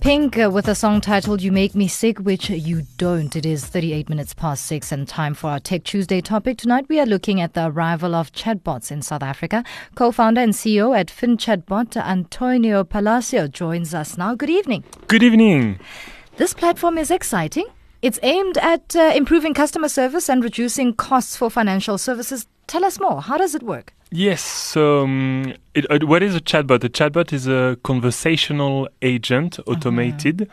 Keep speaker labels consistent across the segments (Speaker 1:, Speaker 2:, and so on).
Speaker 1: Pink uh, with a song titled You Make Me Sick, which you don't. It is 38 minutes past six and time for our Tech Tuesday topic. Tonight we are looking at the arrival of chatbots in South Africa. Co founder and CEO at FinChatbot, Antonio Paillusseau, joins us now. Good evening.
Speaker 2: Good evening.
Speaker 1: This platform is exciting. It's aimed at uh, improving customer service and reducing costs for financial services. Tell us more. How does it work?
Speaker 2: Yes. So, um, it, uh, what is a chatbot? A chatbot is a conversational agent, automated.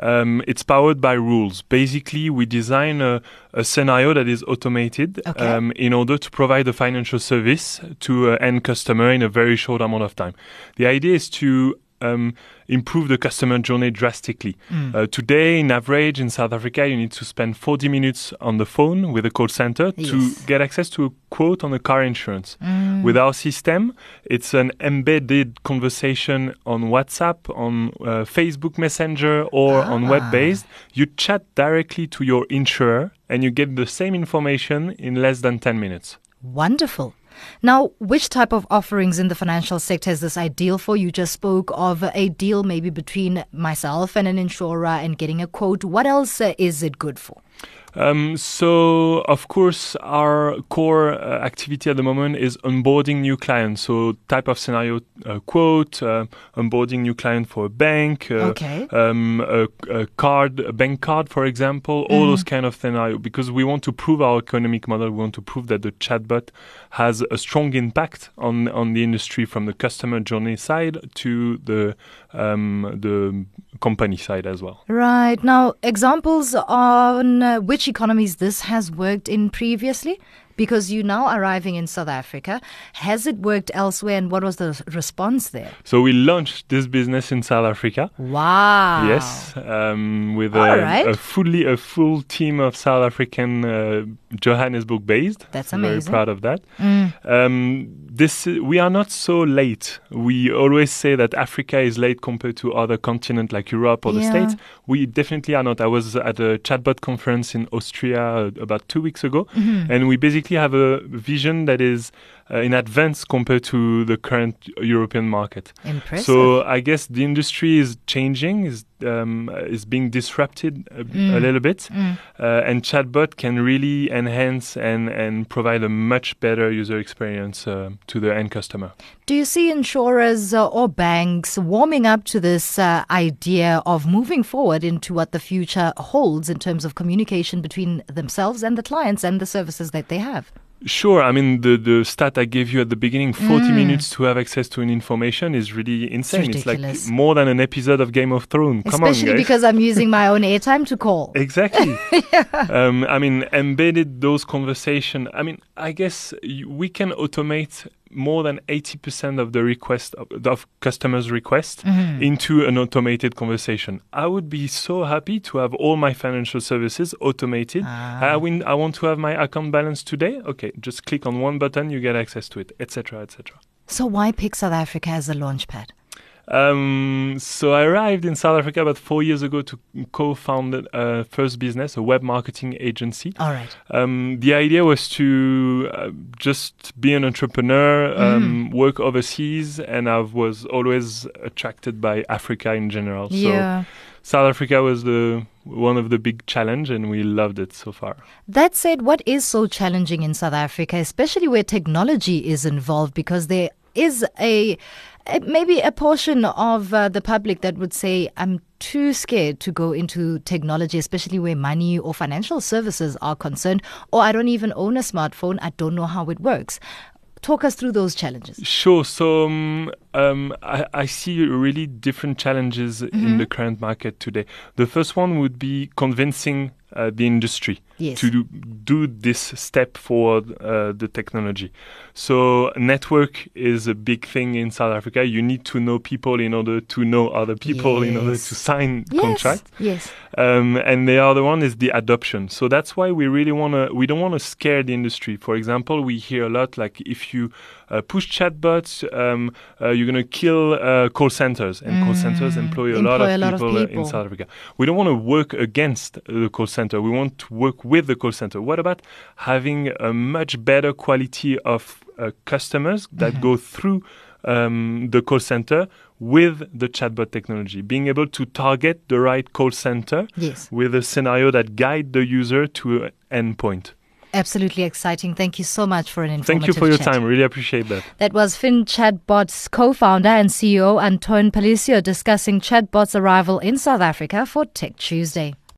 Speaker 2: Um, it's powered by rules. Basically, we design a, a scenario that is automated
Speaker 1: Okay.
Speaker 2: um, in order to provide a financial service to an end customer in a very short amount of time. The idea is to um, improve the customer journey drastically. Uh, today, in average in South Africa, you need to spend 40 minutes on the phone with a call center
Speaker 1: Yes.
Speaker 2: to get access to a quote on a car insurance. With our system, it's an embedded conversation on WhatsApp, on uh, Facebook Messenger, or on web based. You chat directly to your insurer and you get the same information in less than 10 minutes.
Speaker 1: Wonderful. Now, which type of offerings in the financial sector is this ideal for? You just spoke of a deal maybe between myself and an insurer and getting a quote. What else uh, is it good for?
Speaker 2: Um, so, of course, our core uh, activity at the moment is onboarding new clients. So, type of scenario uh, quote, uh, onboarding new client for a bank, uh,
Speaker 1: Okay.
Speaker 2: um, a, a card, a bank card, for example, all those kind of scenario. Because we want to prove our economic model, we want to prove that the chatbot has a strong impact on on the industry from the customer journey side to the um, the company side as well.
Speaker 1: Right. Now, examples on uh, which economies this has worked in previously? Because you now arriving in South Africa. Has it worked elsewhere and what was the response there?
Speaker 2: So we launched this business in South Africa.
Speaker 1: Wow.
Speaker 2: Yes, um, with a,
Speaker 1: right.
Speaker 2: a fully a full team of South African uh, Johannesburg based.
Speaker 1: That's amazing.
Speaker 2: Very proud of that. Um, this we are not so late. We always say that Africa is late compared to other continents like Europe or the States. We definitely are not. I was at a chatbot conference in Austria uh, about two weeks ago,
Speaker 1: Mm-hmm.
Speaker 2: and we basically have a vision that is uh, in advance compared to the current European market.
Speaker 1: Impressive.
Speaker 2: So I guess the industry is changing, is um, is being disrupted a,
Speaker 1: Mm.
Speaker 2: a little bit, uh, and chatbot can really enhance and and provide a much better user experience uh, to the end customer.
Speaker 1: Do you see insurers uh, or banks warming up to this uh, idea of moving forward into what the future holds in terms of communication between themselves and the clients and the services that they have?
Speaker 2: Sure, I mean the the stat I gave you at the beginning, forty minutes to have access to an information is really insane. It's,
Speaker 1: ridiculous.
Speaker 2: like more than an episode of Game of Thrones. Come
Speaker 1: Especially
Speaker 2: on, guys.
Speaker 1: because I'm using my own airtime to call.
Speaker 2: Exactly. um, I mean, embedded those conversation. I mean, I guess y- we can automate more than 80% of the request of, of customers' request mm-hmm. into an automated conversation. I would be so happy to have all my financial services automated. Ah. I, win, I want to have my account balance today. Okay, just click on one button, you get access to it, etc., etc.
Speaker 1: So why pick South Africa as a launchpad?
Speaker 2: Um, so I arrived in South Africa about four years ago to co-found a first business, a web marketing agency.
Speaker 1: All right.
Speaker 2: Um, the idea was to uh, just be an entrepreneur, um, work overseas, and I was always attracted by Africa in general.
Speaker 1: Yeah.
Speaker 2: So South Africa was the one of the big challenge, and we loved it so far.
Speaker 1: That said, what is so challenging in South Africa, especially where technology is involved, because there is a, maybe a portion of uh, the public that would say, "I'm too scared to go into technology, especially where money or financial services are concerned, or I don't even own a smartphone. I don't know how it works." Talk us through those challenges.
Speaker 2: Sure. So um, um, I, I see really different challenges in the current market today. The first one would be convincing uh, the industry
Speaker 1: Yes.
Speaker 2: to do, do this step forward uh, the technology. So network is a big thing in South Africa. You need to know people in order to know other people in order to sign
Speaker 1: Yes.
Speaker 2: contract.
Speaker 1: Yes.
Speaker 2: Um, and the other one is the adoption. So that's why we really want to, we don't want to scare the industry. For example, we hear a lot like if you uh, push chatbots, um, uh, you're going to kill uh, call centers. And call centers employ a lot
Speaker 1: Mm.
Speaker 2: Of
Speaker 1: a lot of
Speaker 2: people, in. South Africa. We don't want to work against the call center. We want to work with the call center. What about having a much better quality of uh, customers that
Speaker 1: Mm-hmm.
Speaker 2: go through um, the call center with the chatbot technology, being able to target the right call center
Speaker 1: Yes.
Speaker 2: with a scenario that guide the user to an endpoint.
Speaker 1: Absolutely exciting. Thank you so much for an informative
Speaker 2: Thank you for your
Speaker 1: chat.
Speaker 2: time. Really appreciate that.
Speaker 1: That was FinChatbot's co-founder and CEO Antoine Paillusseau discussing chatbots' arrival in South Africa for Tech Tuesday.